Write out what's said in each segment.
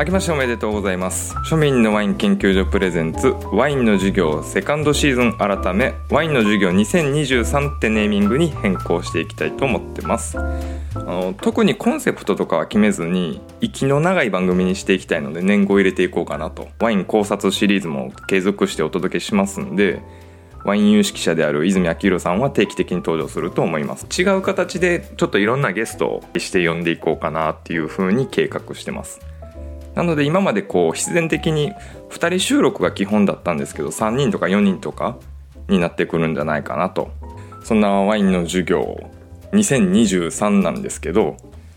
明けましておめでとうございます。庶民のワイン研究所プレゼンツワインの授業セカンドシーズン改めワインの授業2023ってネーミングに変更していきたいと思ってます。あの特にコンセプトとかは決めずに息の長い番組にしていきたいので年号入れていこうかなと。ワイン考察シリーズも継続してお届けしますんでワイン有識者である泉明宏さんは定期的に登場すると思います。違う形でちょっといろんなゲストをして呼んでいこうかなっていう風に計画してます。なので今までこう必然的に2人収録が基本だったんですけど3人とか4人とかになってくるんじゃないかなと。そんなワインの授業2023なんですけど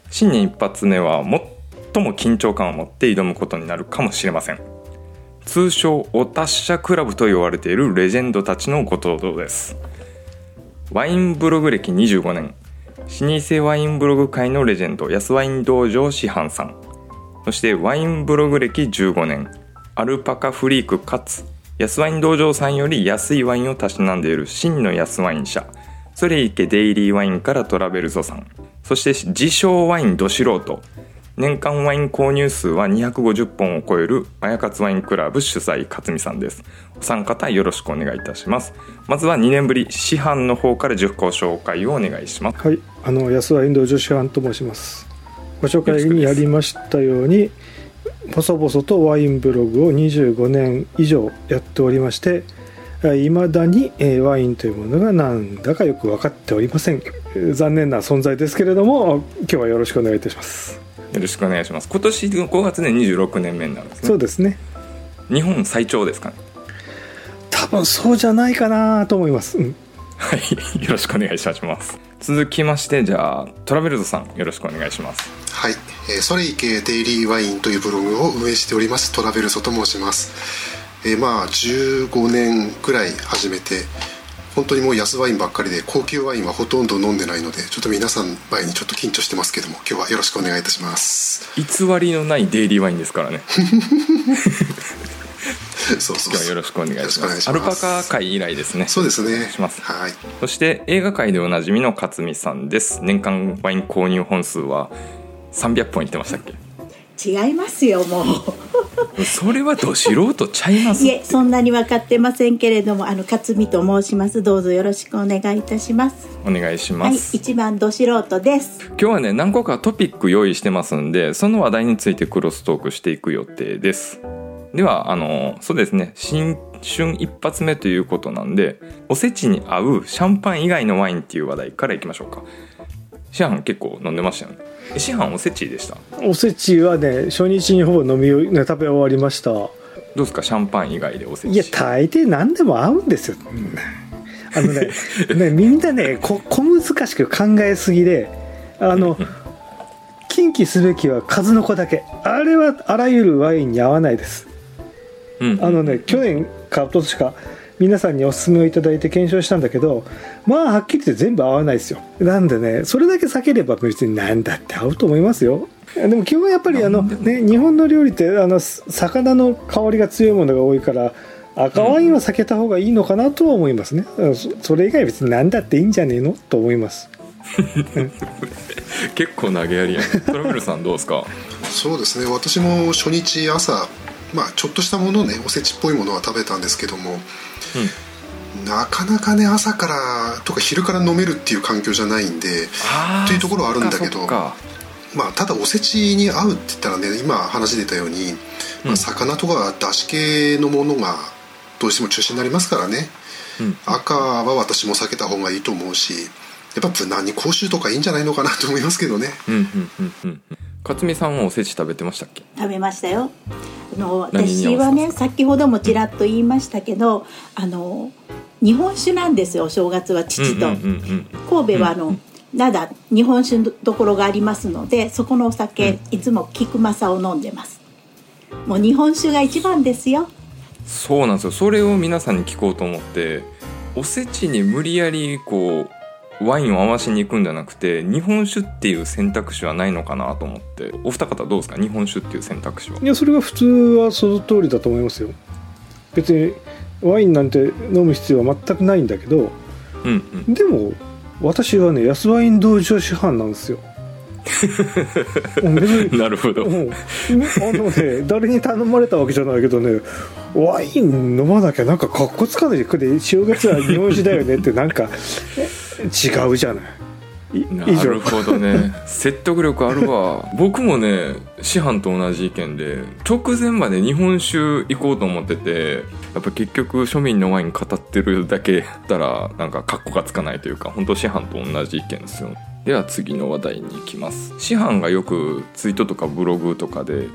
新年一発目は最も緊張感を持って挑むことになるかもしれません。通称お達者クラブと言われているレジェンドたちのご登場です。ワインブログ歴25年。老舗ワインブログ界のレジェンド安ワイン道場師範さん。そしてワインブログ歴15年。アルパカフリークかつ安ワイン道場さんより安いワインをたしなんでいる真の安ワイン社。それいけデイリーワインからトラベルゾさん。そして自称ワインど素人。年間ワイン購入数は250本を超えるあやかつワインクラブ主催勝美さんです。お三方よろしくお願いいたします。まずは2年ぶり師範の方から熟考紹介をお願いします。はい。あの安ワイン道場師範と申します。ご紹介にありましたように細々とワインブログを25年以上やっておりましていまだにワインというものがなんだかよく分かっておりません。残念な存在ですけれども今日はよろしくお願いいたします。よろしくお願いします。今年5月で26年目になるんですね。そうですね。日本最長ですかね。多分そうじゃないかなと思います、うん、はい。よろしくお願いいたします続きましてじゃあトラベルズさんよろしくお願いします。はい、えー、それいけデイリーワインというブログを運営しておりますトラベルソと申します、えー、まあ15年くらい始めて本当にもう安ワインばっかりで高級ワインはほとんど飲んでないのでちょっと皆さん前にちょっと緊張してますけども今日はよろしくお願いいたします。偽りのないデイリーワインですからね そうそう今日はよろしくお願いします。アルパカ会以来ですね。そうですね。します。はい。そして映画界でおなじみの勝美さんです。年間ワイン購入本数は300本いってましたっけ？違いますよもう。それはど素人ちゃいますいえそんなに分かってませんけれどもあの勝美と申します。どうぞよろしくお願いいたします。お願いしまはいす、一番ど素人です。今日はね何個かトピック用意してますんでその話題についてクロストークしていく予定ですではあのそうですね。新春一発目ということなんでおせちに合うシャンパン以外のワインっていう話題からいきましょうか。師範結構飲んでましたよね。え師範おせちでした？おせちはね初日にほぼ飲み、ね、食べ終わりました。どうですか？シャンパン以外でおせち。いや大抵何でも合うんですよ、あのねねみんなねこ小難しく考えすぎであの 禁忌すべきは数の子だけ。あれはあらゆるワインに合わないですうん。あのね去年か一昨年か皆さんにお勧めをいただいて検証したんだけどまあはっきり言って全部合わないですよ。なんでねそれだけ避ければ別に何だって合うと思いますよ。でも基本やっぱりあの、ね、日本の料理ってあのす魚の香りが強いものが多いから赤ワインは避けた方がいいのかなとは思いますね、うんそそれ以外別に何だっていいんじゃねえのと思います。結構投げやりやん。トラベルさんどうですか？そうですね。私も初日朝まあちょっとしたものねおせちっぽいものは食べたんですけども、なかなかね朝からとか昼から飲めるっていう環境じゃないんでというところはあるんだけどまあただおせちに合うって言ったらね今話出たように、まあ、うん魚とかだし系のものがどうしても中心になりますからね。うん赤は私も避けた方がいいと思うしやっぱ無難に甲州とかいいんじゃないのかなと思いますけどねうんうんうんうん勝美さんはおせち食べてましたっけ？食べましたよ。あの私はね先ほどもちらっと言いましたけどあの日本酒なんですよお正月は父と、うんうんうんうん。神戸はあの、灘日本酒どころがありますのでそこのお酒、いつも菊正を飲んでます。もう日本酒が一番ですよ。そうなんですよ。それを皆さんに聞こうと思っておせちに無理やりこうワインを合わしに行くんじゃなくて日本酒っていう選択肢はないのかなと思って。お二方どうですか？日本酒っていう選択肢は。いやそれが普通はその通りだと思いますよ。別にワインなんて飲む必要は全くないんだけどうんうん。でも私はね安ワイン道場師範なんですよ。なるほど、うん、あのね誰に頼まれたわけじゃないけどねワイン飲まなきゃなんかかっこつかない。でこれ正月は日本酒だよねってなんか違うじゃない。いなるほどね。説得力あるわ。僕もね師範と同じ意見で直前まで日本酒行こうと思っててやっぱ結局庶民のワイン語ってるだけだったらなんか格好がつかないというか本当師範と同じ意見ですよ。では次の話題に行きます。師範がよくツイートとかブログとかで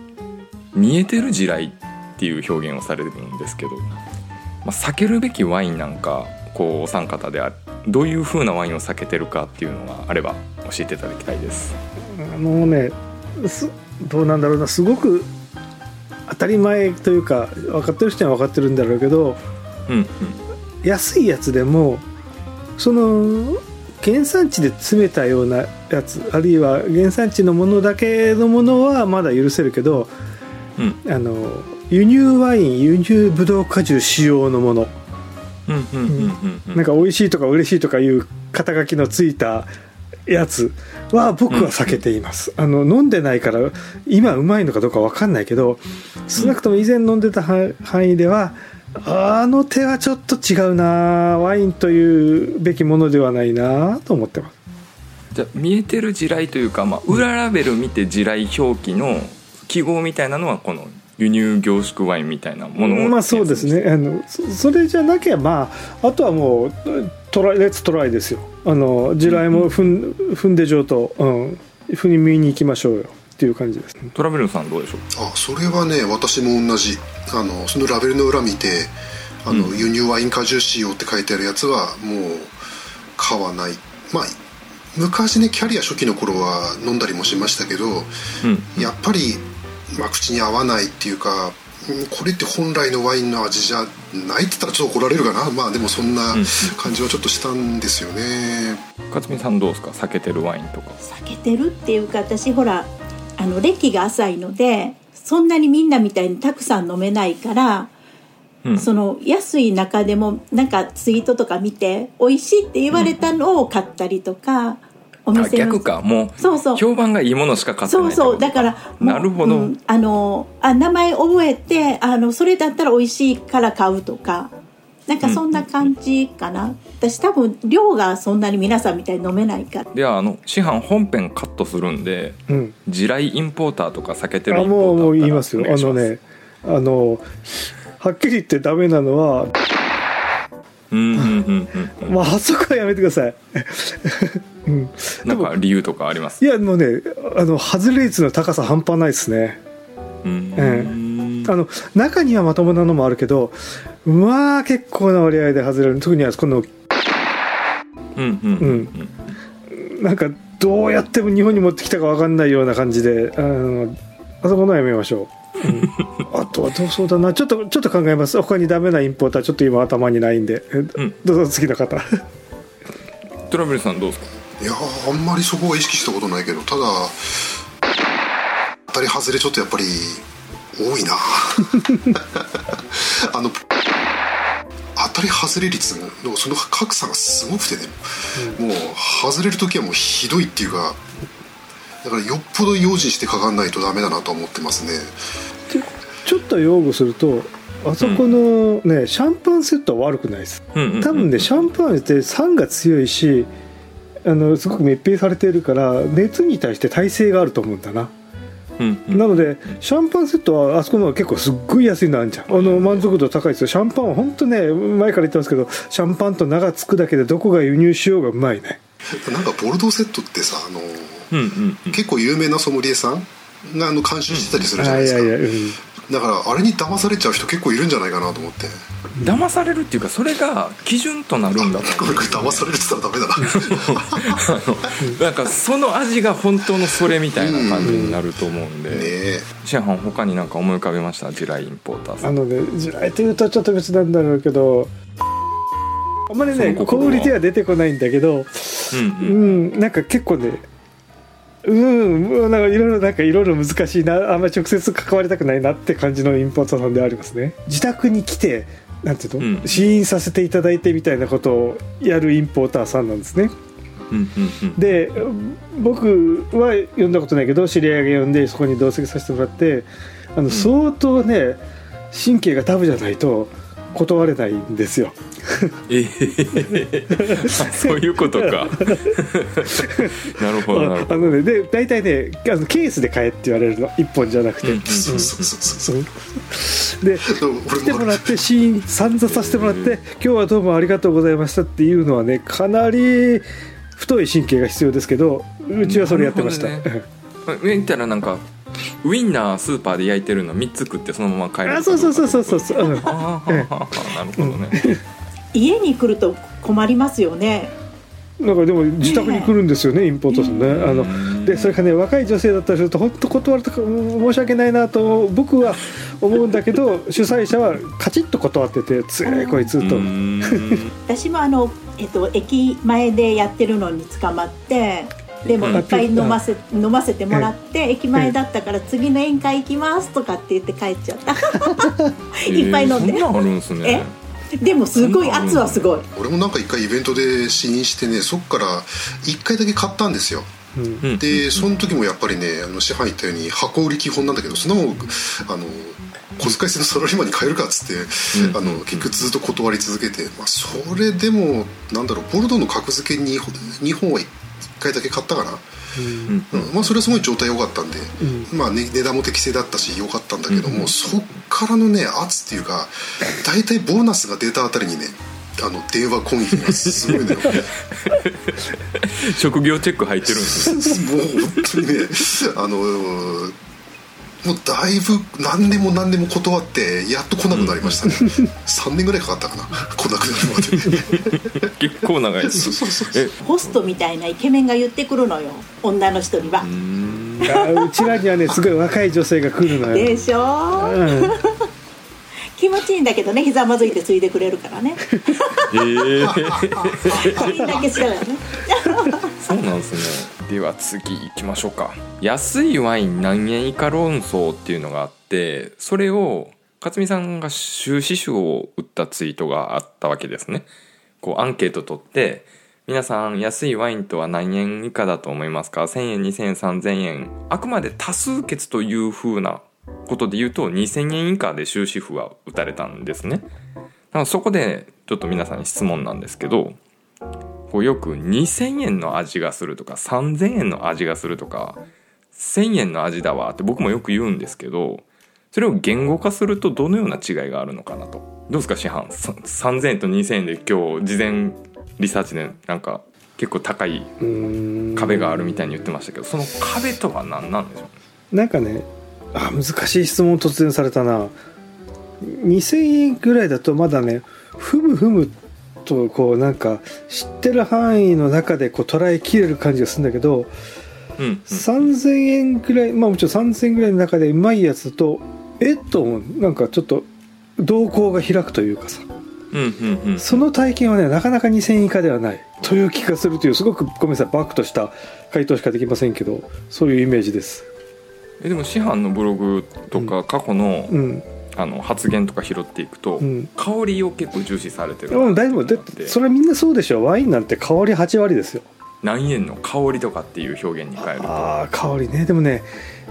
見えてる地雷っていう表現をされるんですけど、まあ、避けるべきワインなんかこうお三方であどういう風なワインを避けてるかっていうのがあれば教えていただきたいです。あのねすどうなんだろうな。すごく当たり前というか分かってる人には分かってるんだろうけどうんうん。安いやつでもその原産地で詰めたようなやつあるいは原産地のものだけのものはまだ許せるけどうん。あの輸入ワイン輸入ブドウ果汁使用のものなんか美味しいとか嬉しいとかいう肩書きのついたやつは僕は避けています、あの飲んでないから今うまいのかどうか分かんないけど少なくとも以前飲んでたは範囲ではあの手はちょっと違うなワインというべきものではないなと思ってます。じゃあ見えてる地雷というか、まあ、裏ラベル見て地雷表記の記号みたいなのはこの輸入凝縮ワインみたいなものをまあそうですね。あのそそれじゃなきゃまああとはもうトライレッツトライですよ。あの地雷も踏ん踏んで上と、うん、踏み見に行きましょうよ。っていう感じです。トラベルさんどうでしょう？あそれはね私も同じ。あのそのラベルの裏見てあの、輸入ワイン果汁使用って書いてあるやつはもう買わない。まあ昔ねキャリア初期の頃は飲んだりもしましたけど、うん。やっぱり、まあ、口に合わないっていうかうんこれって本来のワインの味じゃない？って言ったらちょっと怒られるかな。まあでもそんな感じはちょっとしたんですよね、勝美さんどうですか？避けてるワインとか。避けてるっていうか私ほらあの歴が浅いのでそんなにみんなみたいにたくさん飲めないから、うん。その安い中でもなんかツイートとか見て美味しいって言われたのを買ったりとか、おあ店の逆か。もうそうそう。評判がいいものしか買ってないそうそう。だからなるほど、うんあのあ名前覚えてあのそれだったら美味しいから買うとか。なんかそんな感じかな、私多分量がそんなに皆さんみたいに飲めないから。ではあの師範本編カットするんでうん。地雷インポーターとか避けてるあインポーターもうもう言いだますよ。あのねあのはっきり言ってダメなのは、うんうんうんうん。まあ、あそこはやめてください、うん、なんか理由とかあります？いやもうねあの外れ率の高さ半端ないですね。うん。えあの中にはまともなのもあるけどまあ結構な割合で外れる。特にはこのうんうんうん。うんなんかどうやっても日本に持ってきたか分かんないような感じであのあそこのはやめましょう、うん。あとはどうそうだな。ちょっとちょっと考えます。他にダメなインポーターちょっと今頭にないんで、えうん。どうぞ次の方。トラベルさんどうですか？いやーあんまりそこは意識したことないけどただ当たり外れちょっとやっぱり多いな。あの当たり外れ率のその格差がすごくてね、もう外れる時はもうひどいっていうかだからよっぽど用心してかかんないとダメだなと思ってますね。ちょっと擁護するとあそこのね、シャンパンセットは悪くないです。うんうんうん。多分ねシャンパンって酸が強いしあのすごく密閉されているから熱に対して耐性があると思うんだな。うんうん。なのでシャンパンセットはあそこの方が結構すっごい安いのあるじゃん。あの満足度高いですよ。シャンパンは本当ね前から言ってますけどシャンパンと名が付くだけでどこが輸入しようがうまいね。なんかボルドーセットってさあのうんうんうん。結構有名なソムリエさんがあの監修してたりするじゃないですか、あいやいや、うんだからあれに騙されちゃう人結構いるんじゃないかなと思って。騙されるっていうかそれが基準となるんだとこ思う。れ騙されるって言ったらダメだな。あのなんかその味が本当のそれみたいな感じになると思うんで、ねえ。シェアハン他になんか思い浮かべました？地雷インポーターさん。あのね地雷というとちょっと別なんだろうけどあんまりね小売りでは。出てこないんだけどうんううんんなんか結構ねうんなんかいろいろなんかいろいろ難しいなあんまり直接関わりたくないなって感じのインポーターさんではありますね。自宅に来てなんていうの、うん。試飲させていただいてみたいなことをやるインポーターさんなんですね。うんうんうん。で僕は読んだことないけど知り合いが読んでそこに同席させてもらってあの相当ね神経がタフじゃないと断れないんですよ。え えそういうことか。なるほどなるほど。あのねで大体ねあのケースで買えって言われるの1本じゃなくて。うんうんそうそうそうそう。で俺来てもらってシーン散々させてもらって「今日はどうもありがとうございました」っていうのはねかなり太い神経が必要ですけどうちはそれやってました、なる上見たらなんかウインナースーパーで焼いてるの3つ食ってそのまま帰るあそうそうそうそうそうそう、うん。あーはーはーはー。なるほどね家に来ると困りますよね。なんかでも自宅に来るんですよねインポートさんね。あのでそれからね若い女性だったりすると本当断るとかうん申し訳ないなと僕は思うんだけど 主催者はカチッと断ってて「つえこいつ」と。私もあの、えっと、駅前でやってるのに捕まってでもうん。いっぱい飲ませ飲ませてもらって駅前だったから次の宴会行きますとかって言って帰っちゃった。いっぱい飲んで。えーそんなんあるんすねでもすごい圧はすごい。俺もなんか一回イベントで試飲してねそっから一回だけ買ったんですよ。でその時もやっぱりねあの師範言ったように箱売り基本なんだけどそんなもんあの小遣い制のサラリーマンに買えるかっつって、うん。あの結局ずっと断り続けて、まあ、それでもなんだろうボルドーの格付けに2本は1回だけ買ったかな、うん。うん。まあ、それはすごい状態良かったんで、うまあ、ね、値段も適正だったし良かったんだけども、うん。そっからのね圧っていうか大体ボーナスが出たあたりにねあの電話攻撃がすごいのよ。職業チェック入ってるんですよ。もう本当にねあのーもうだいぶ何年も何年も断ってやっと来なくなりましたね、3年ぐらいかかったかな。来なくなるまで。結構長い。でそうすそうそう。えホストみたいなイケメンが言ってくるのよ。女の人には。うちらにはねすごい若い女性が来るのよ、でしょ？うん。気持ちいいんだけどね。ひざまずいてついてくれるからね。えー、いいだけしたらね。そうなんですねでは次行きましょうか。安いワイン何円以下論争っていうのがあってそれを勝美さんが収支集を打ったツイートがあったわけですね。こうアンケート取って皆さん安いワインとは何円以下だと思いますか？1000円2000円3000円。あくまで多数決という風なことで言うと2000円以下で終止符は打たれたんですね。だからそこでちょっと皆さんに質問なんですけどこうよく2000円の味がするとか3000円の味がするとか1000円の味だわって僕もよく言うんですけどそれを言語化するとどのような違いがあるのかなと。どうですか師範さ3000円と2000円で今日事前リサーチでなんか結構高いうん。壁があるみたいに言ってましたけどその壁とは何なんでしょう？なんかねあ難しい質問突然されたな。2000円ぐらいだとまだねふむふむとこうなんか知ってる範囲の中でこう捉えきれる感じがするんだけど、うん。うん3000円ぐらいまあもちろん3000円ぐらいの中でうまいやつだとえっとなんかちょっと動向が開くというかさ。うんうんうん。その体験はねなかなか2000円以下ではない。という気がするというすごくごめんなさい。バックとした回答しかできませんけどそういうイメージです。えでも師範のブログとか過去の,、うんあの発言とか拾っていくと、うん。香りを結構重視されてるうん大丈夫。だって。それはみんなそうでしょ。ワインなんて香り8割ですよ。何円の香りとかっていう表現に変えると。ああ香りね。でもね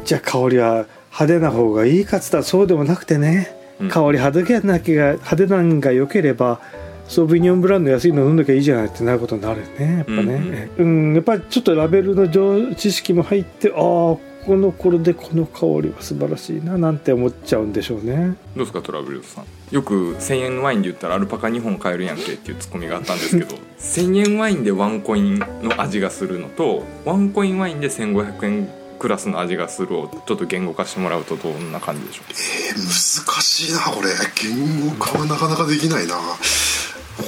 じゃあ香りは派手な方がいいかっつったらそうでもなくてね、うん。香り派手なきゃ派手なんが良ければソービニョンブランド安いの飲んどきゃいいじゃないってなることになるよねやっぱね。うん、やっぱりちょっとラベルの常知識も入ってああこの頃でこの香りは素晴らしいななんて思っちゃうんでしょうね。どうですかトラブルさん。よく1000円ワインで言ったらアルパカ2本買えるやんけっていうツッコミがあったんですけど 1000円ワインでワンコインの味がするのとワンコインワインで1500円クラスの味がするをちょっと言語化してもらうとどんな感じでしょう？えー難しいなこれ。言語化はなかなかできないな。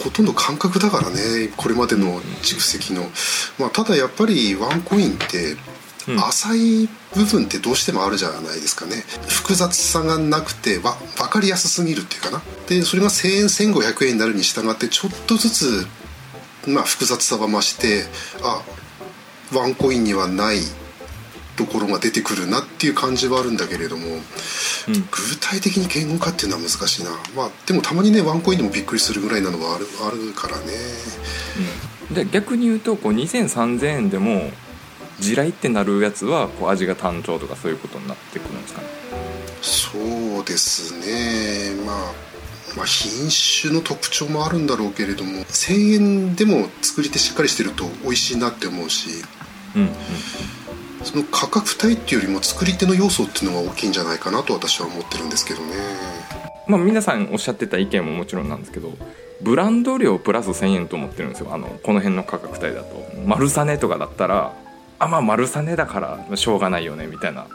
ほとんど感覚だからねこれまでの蓄積の、まあ、ただやっぱりワンコインってうん浅い部分ってどうしてもあるじゃないですかね。複雑さがなくてわ分かりやすすぎるっていうかな。でそれが1000円1500円になるに従ってちょっとずつ、まあ、複雑さは増してあワンコインにはないところが出てくるなっていう感じはあるんだけれどもうん。具体的に言語化っていうのは難しいな。まあでもたまにねワンコインでもびっくりするぐらいなのはあるあるからね。じゃあ逆に言うとこう20003000円でも地雷ってなるやつはこう味が単調とかそういうことになってくるんですかね？そうですね。まあまあ、品種の特徴もあるんだろうけれども1000円でも作り手しっかりしてると美味しいなって思うしうんうん。その価格帯っていうよりも作り手の要素っていうのが大きいんじゃないかなと私は思ってるんですけどね。まあ皆さんおっしゃってた意見ももちろんなんですけどブランド料プラス1000円と思ってるんですよ。あのこの辺の価格帯だと。丸サネとかだったらあまあ丸サネだからしょうがないよねみたいな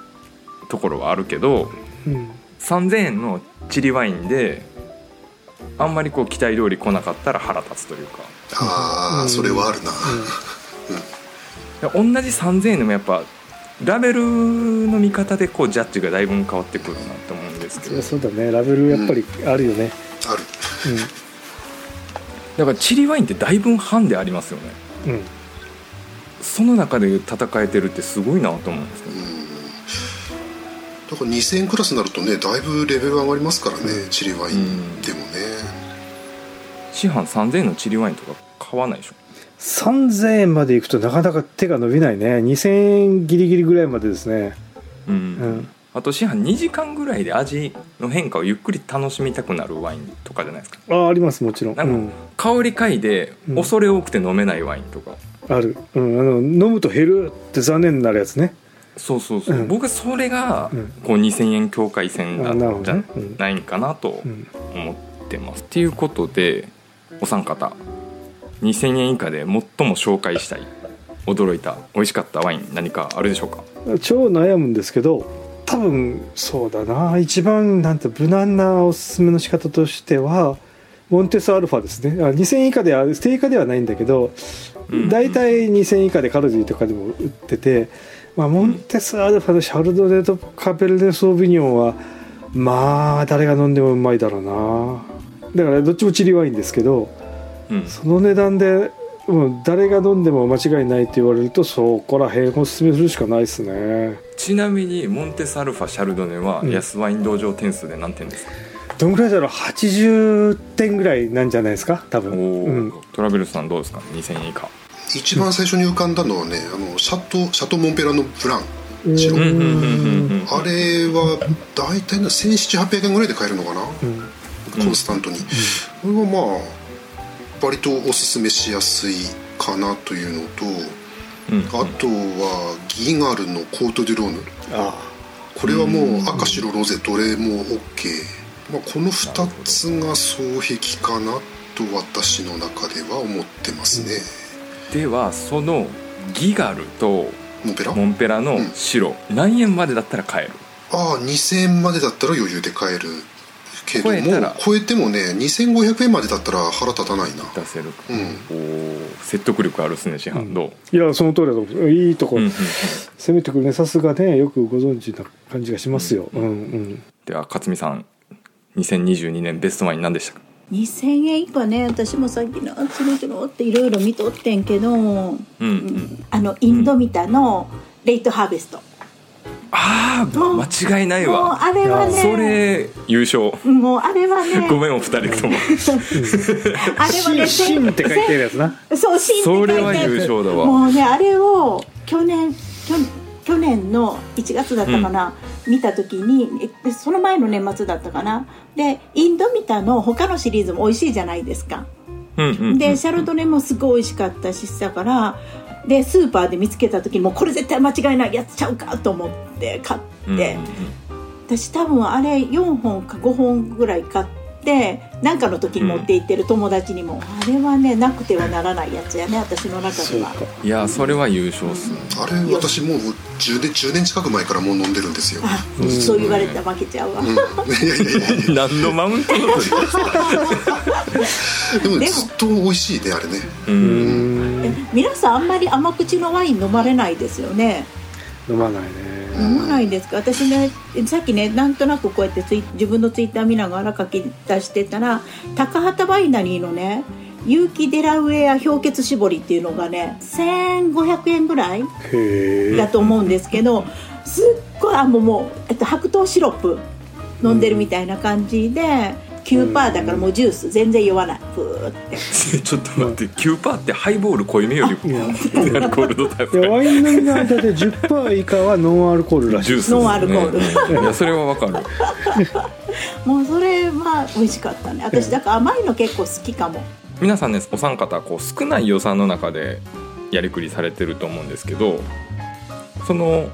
ところはあるけどうん3000円のチリワインであんまりこう期待通り来なかったら腹立つというか。ああそれはあるな、同じ3000円でもやっぱラベルの見方でこうジャッジがだいぶ変わってくるなって思うんですけど。そうだね。ラベルやっぱりあるよね。ある。だからチリワインってだいぶ半でありますよね。うん、うん、その中で戦えてるってすごいなと思うんですけどだから2000円クラスになるとねだいぶレベル上がりますからね、チリワインでもね、市販3000円のチリワインとか買わないでしょ？3000円までいくとなかなか手が伸びないね。2000円ギリギリぐらいまでですね。うん、うん。あと市販2時間ぐらいで味の変化をゆっくり楽しみたくなるワインとかじゃないですか？あありますもちろん、なんかうん、香り嗅いでうん恐れ多くて飲めないワインとか、ある、うん、あの飲むと減るって残念になるやつね。そうそうそう、うん。僕はそれがうん。こう2000円境界線なんじゃないんかなとうん。思ってます。っていうことでお三方2000円以下で最も紹介したい驚いた美味しかったワイン何かあるでしょうか？超悩むんですけど多分そうだな。一番なんて無難なおすすめの仕方としてはモンテスアルファですね。あ2000円以下では定価ではないんだけどうん大体2000円以下でカルディとかでも売ってて、まあ、モンテスアルファのシャルドネとカペルネ・ソービニョンはまあ誰が飲んでもうまいだろうな。だからどっちもチリワインですけどうん。その値段で、うん、誰が飲んでも間違いないって言われるとそこら辺をおすすめするしかないですね。ちなみにモンテスアルファシャルドネはうん。安ワイン道場点数で何点ですか、どんぐらいだろう？80点ぐらいなんじゃないですか？多分。うん。トラベルさんどうですか？2000円以下一番最初に浮かんだのはねあのシャトーシャトーモンペラのブラン白あれは大体ね1700800円ぐらいで買えるのかな、うん。コンスタントに、これはまあ割とおすすめしやすいかなというのと、うんあとはギガルのコート・デュ・ローヌ。あこれはもう赤白ロゼどれも OK、まあ、この2つが双璧かなと私の中では思ってますね、ではそのギガルとモンペラ？モンペラの白、何円までだったら買える？ああ2000円までだったら余裕で買える。けども超えたら。超えてもね2500円までだったら腹立たないな。出せるか、うん。おー説得力あるっすね市販、どういやその通りだと思う。いいとこ、うんうんうん。攻めてくるねさすがねよくご存知な感じがしますよ、うんうんでは勝美さん2022年ベストワイン何でしたか？2000円以下ね。私もさっきの「つるつる」っていろいろ見とってんけど、うん。うんあのインドミタのレイトハーベスト、ああもう間違いないもうわあれはねそれ優勝。もうあれはねごめんお二人とも。あれはねシンって書いてるやつな。そう、新って書いてある。それは優勝だわ。もうね、あれを去年、去去年の1月だったかな、見た時に、えその前の年末だったかな。で、インドミタの他のシリーズも美味しいじゃないですか。うんうんうんで、シャルドネもすごい美味しかったし、だから、で、スーパーで見つけた時に、もうこれ絶対間違いないやつちゃうかと思って買って、うんうんうん私多分あれ4本か5本ぐらい買って何かの時に持って行ってる友達にも、あれはねなくてはならないやつやね私の中では。いやそれは優勝っすね。あれ私もう10年 ,10 年近く前からもう飲んでるんですよ、あ、そう言われたら負けちゃうわ、うん、いやいやいやいや何のマウントのでもでもずっと美味しいねあれね。ううんんえ皆さんあんまり甘口のワイン飲まれないですよね？飲まないね飲まないんですか？私ねさっきねなんとなくこうやってツイ自分のツイッター見ながら書き出してたら高畑バイナリーのね有機デラウェア氷結絞りっていうのがね1500円ぐらいだと思うんですけどすっごいあもうもう、えっと、白桃シロップ飲んでるみたいな感じで、9%だからもうジュース全然酔わない。ふーって。ちょっと待って9%ってハイボール濃いめよりアルコール度高い。いやワイン飲みの間で10%以下はノンアルコールらしいジュースね。ノンアルコール。うん。いやそれはわかる。もうそれは美味しかったね。私だから甘いの結構好きかも。皆さんねお三方こう少ない予算の中でやりくりされてると思うんですけどその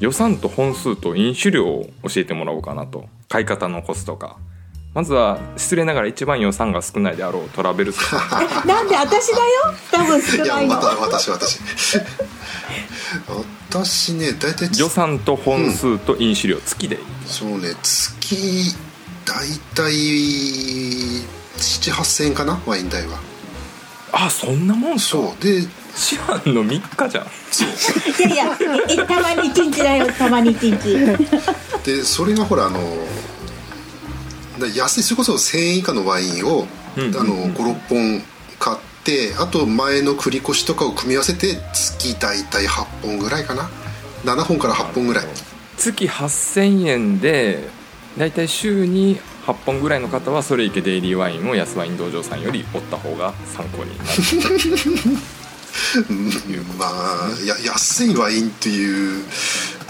予算と本数と飲酒量を教えてもらおうかなと。買い方のコツとかまずは失礼ながら一番予算が少ないであろうトラベルス。なんで私だよ？多分少いやないのまた私私。私 ね大体予算と本数と飲酒量月で。いいそうね月大体78000円かな？ワイン代は。あそんなもんそうで市販の3日じゃん。そう。いやいやえたまに一日だよたまに一日。でそれがほらあのだ安いそれこそ1000円以下のワインを、うんあの56本買ってあと前の繰り越しとかを組み合わせて月大体8本ぐらいかな。7本から8本ぐらい。月8000円でだいたい週に8本ぐらいの方はそれいけデイリーワインを安ワイン道場さんより追った方が参考になる。うんまあや安いワインっていう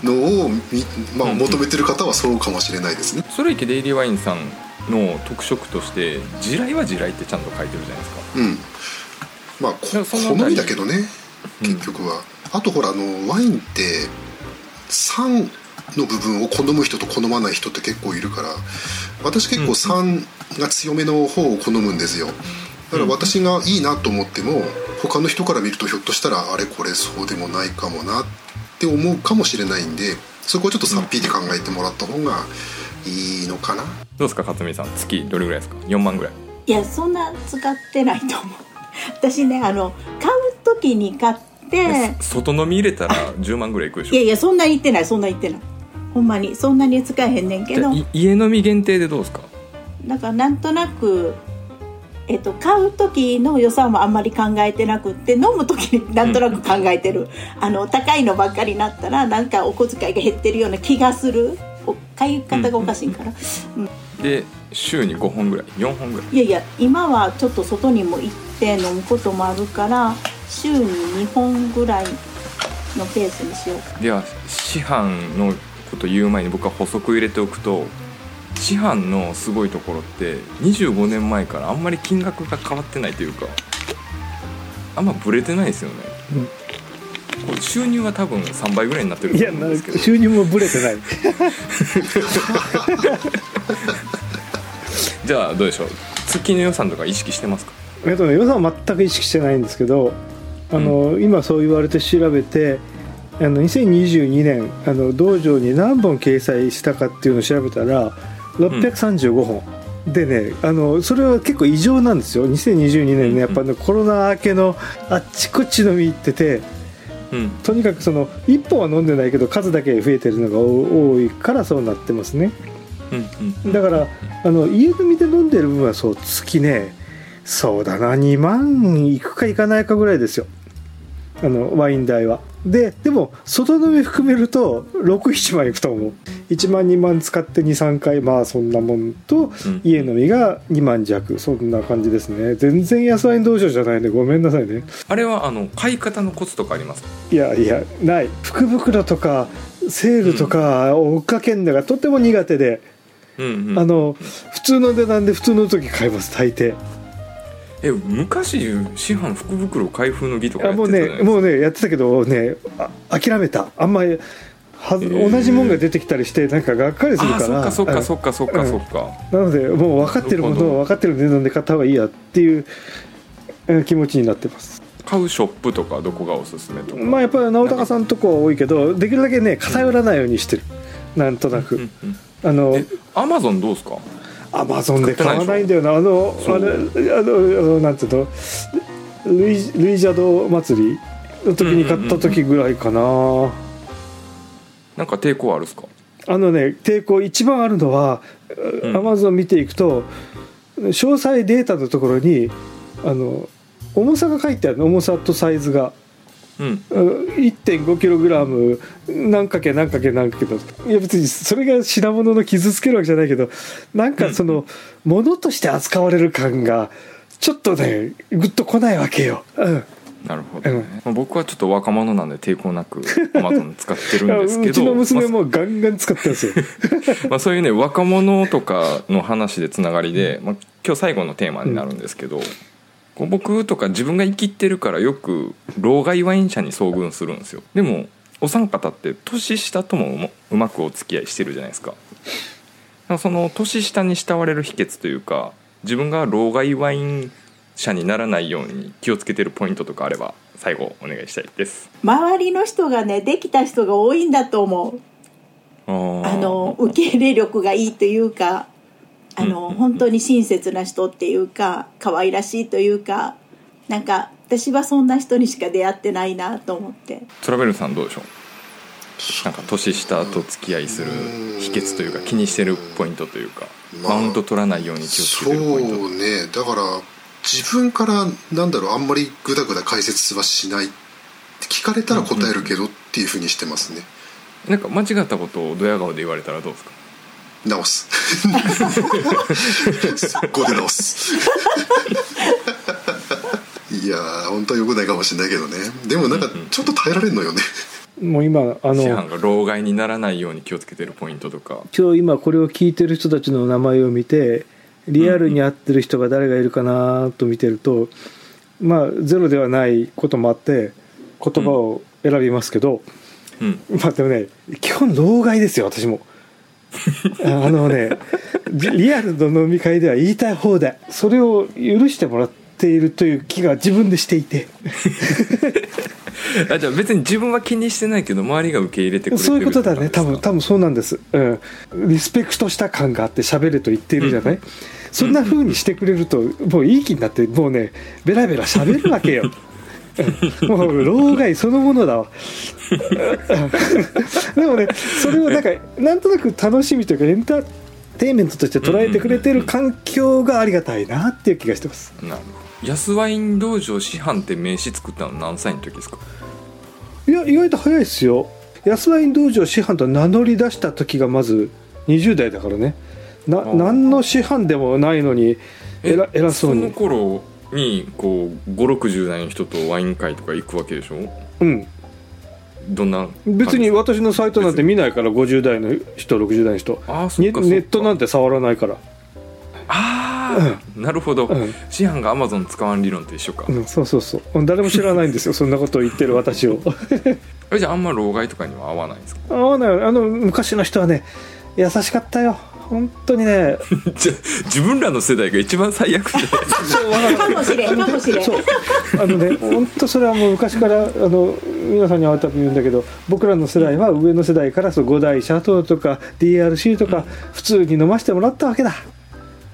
のをみ、まあ、うん。求めてる方はそうかもしれないですね、それいけデイリーワインさんの特色として地雷は地雷ってちゃんと書いてるじゃないですか。うん。まあ好みだけどねうん。結局は、あとほらあのワインって酸の部分を好む人と好まない人って結構いるから私結構酸が強めの方を好むんですよ。だから私がいいなと思っても他の人から見るとひょっとしたらあれこれそうでもないかもなって思うかもしれないんでそこをちょっとさっぴいて考えてもらった方がいいのかな。どうですか勝美さん。月どれぐらいですか？4万ぐらい。いやそんな使ってないと思う。私ねあの買う時に買って外飲み入れたら10万ぐらいいくでしょ？いやいやそんな言ってないそんな言ってない。ほんまにそんなに使えへんねんけど。家飲み限定でどうですか？だからなんとなく、えっと、買う時の予算はあんまり考えてなくって飲む時になんとなく考えてる、あの高いのばっかりになったらなんかお小遣いが減ってるような気がする。お買い方がおかしいから、で週に5本ぐらい4本ぐらい。いやいや今はちょっと外にも行って飲むこともあるから週に2本ぐらいのペースにしようでは市販のこと言う前に僕は補足入れておくと市販のすごいところって25年前からあんまり金額が変わってないというかあんまブレてないですよね、これ収入は多分3倍ぐらいになってるといやな思うんですけど。収入もブレてない。じゃあどうでしょう？月の予算とか意識してますか？えっとね予算は全く意識してないんですけどあの、今そう言われて調べてあの2022年あの道場に何本掲載したかっていうのを調べたら635本、でねあのそれは結構異常なんですよ。2022年うんねやっぱねコロナ明けのあっちこっち飲み行っててうん。とにかくその1本は飲んでないけど数だけ増えてるのが多いからそうなってますね。うんうんだからあの家飲みで飲んでる分はそう月ねそうだな2万いくかいかないかぐらいですよあのワイン代は。ででも外飲み含めると67万いくと思う。1万2万使って23回まあそんなもんと、うん。家飲みが2万弱。そんな感じですね。全然安ワイン道場じゃないね。ごめんなさいね。あれはあの買い方のコツとかありますか？いやいやない。福袋とかセールとか追っかけんのがとても苦手で、うんうん。あの普通の値段で普通の時買います大抵え昔市販福袋開封の儀とかあもうやってたじゃないねもうねやってたけどねあ諦めた。あんまりはず、ー。同じもんが出てきたりしてなんかがっかりするあから。そっかそっあかそっかそっかそっか。なのでもう分かってるものを分かってる値段で買った方がいいやっていうえー気持ちになってます。買うショップとかどこがおすすめとか？まあやっぱり直高さんのとこは多いけどできるだけね偏らないようにしてる。なんとなく、うんうんあのえアマゾンどうですか？アマゾンで買わないんだよな。あのあれあのあのなんていうの？ルイルイジャド祭りの時に買った時ぐらいかな、なんか抵抗あるっすか？あのね抵抗一番あるのはうん。アマゾン見ていくと詳細データのところにあの重さが書いてあるの。重さとサイズがうん。あの 1.5kg 何かけ何かけ何かけといや別にそれが品物の傷つけるわけじゃないけどなん。かその物として扱われる感がちょっとねグッと来ないわけよ。うん。なるほどね、まあ僕はちょっと若者なん。で抵抗なく Amazon 使ってるん。ですけどうちの娘もガンガン使ってますよ。まあ、そういうね若者とかの話でつながりで、まあ、今日最後のテーマになるん。ですけど、こう僕とか自分が生きってるからよく老害ワイン社に遭遇するんですよ。でもお三方って年下ともうまくお付き合いしてるじゃないですか。その年下に慕われる秘訣というか自分が老害ワイン社にならないように気をつけてるポイントとかあれば最後お願いしたいです。周りの人がねできた人が多いんだと思う。あの受け入れ力がいいというかあの、本当に親切な人っていうか可愛らしいというかなんか私はそんな人にしか出会ってないなと思って。トラベルさんどうでしょう？なんか年下と付き合いする秘訣というか気にしてるポイントというかまあマウント取らないように気をつけそうてるポイントね。だから自分からなんだろうあんまりグダグダ解説はしないって聞かれたら答えるけどっていうふうにしてますね。なんか間違ったことをドヤ顔で言われたらどうですか？直す。速攻で直す。いやー本当はよくないかもしれないけどね。でもなんかちょっと耐えられんのよね。もう今あの師範が老害にならないように気をつけてるポイントとか。今日今これを聞いてる人たちの名前を見てリアルに合ってる人が誰がいるかなと見てると、まあゼロではないこともあって言葉を選びますけど、うん。まあでもね基本老害ですよ私も あのねリリアルの飲み会では言いたい放題。それを許してもらっているという気が自分でしていて。あじゃあ別に自分は気にしてないけど周りが受け入れてくれてるそういうことだね。多分多分そうなんです、うん、リスペクトした感があって喋れと言っているじゃない、そんな風にしてくれるともういい気になってもうねベラベラ喋るわけよ。う ん もう老害そのものだわ。でもねそれをなんかなんとなく楽しみというかエンターテインメントとして捉えてくれてる環境がありがたいなっていう気がしてます。なるほど。安ワイン道場師範って名刺作ったの何歳の時ですか？いや意外と早いですよ。安ワイン道場師範と名乗り出した時がまず20代だからね。なー。何の師範でもないのに偉偉そうのに頃にこう560代の人とワイン会とか行くわけでしょ？うん。どんな別に私のサイトなんて見ないから50代の人60代の人。ああそっネットなんて触らないから。ああ、なるほど、うん。師範がアマゾン使わん理論と一緒か、うんそうそうそう。誰も知らないんですよ そんなことを言ってる私を。えじゃああんま老害とかには合わないんですか？ああねあの昔の人はね優しかったよ本当にね じゃ自分らの世代が一番最悪で。かもしれんかもしれん。そう。あのね本当それはもう昔からあの皆さんに会うたび言うんだけど僕らの世代は上の世代からそう五大シャトーとか DRC とか普通に飲ませてもらったわけだ。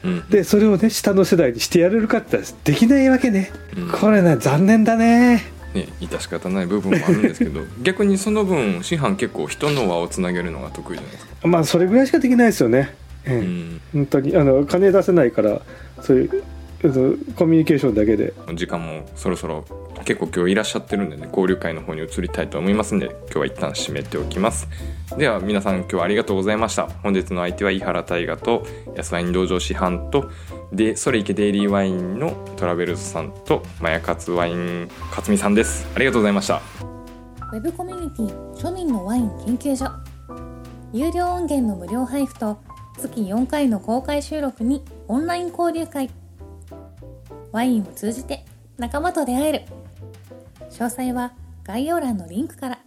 うん。でそれをね下の世代にしてやれるかって言ったらできないわけね、うん。これね残念だね。ね致し方ない部分もあるんですけど 逆にその分師範結構人の輪をつなげるのが得意じゃないですか、まあそれぐらいしかできないですよね、ええ。うん、本当にあの金出せないからそういうコミュニケーションだけで。時間もそろそろ結構今日いらっしゃってるんでね交流会の方に移りたいと思いますんで今日は一旦締めておきます。では皆さん今日はありがとうございました。本日の相手は井原大河と安ワイン道場師範とでそれいけデイリーワインのトラベルズさんとマヤカツワイン勝美さんです。ありがとうございました。ウェブコミュニティ庶民のワイン研究所。有料音源の無料配布と月4回の公開収録にオンライン交流会。ワインを通じて仲間と出会える。詳細は概要欄のリンクから。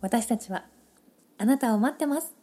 私たちはあなたを待ってます。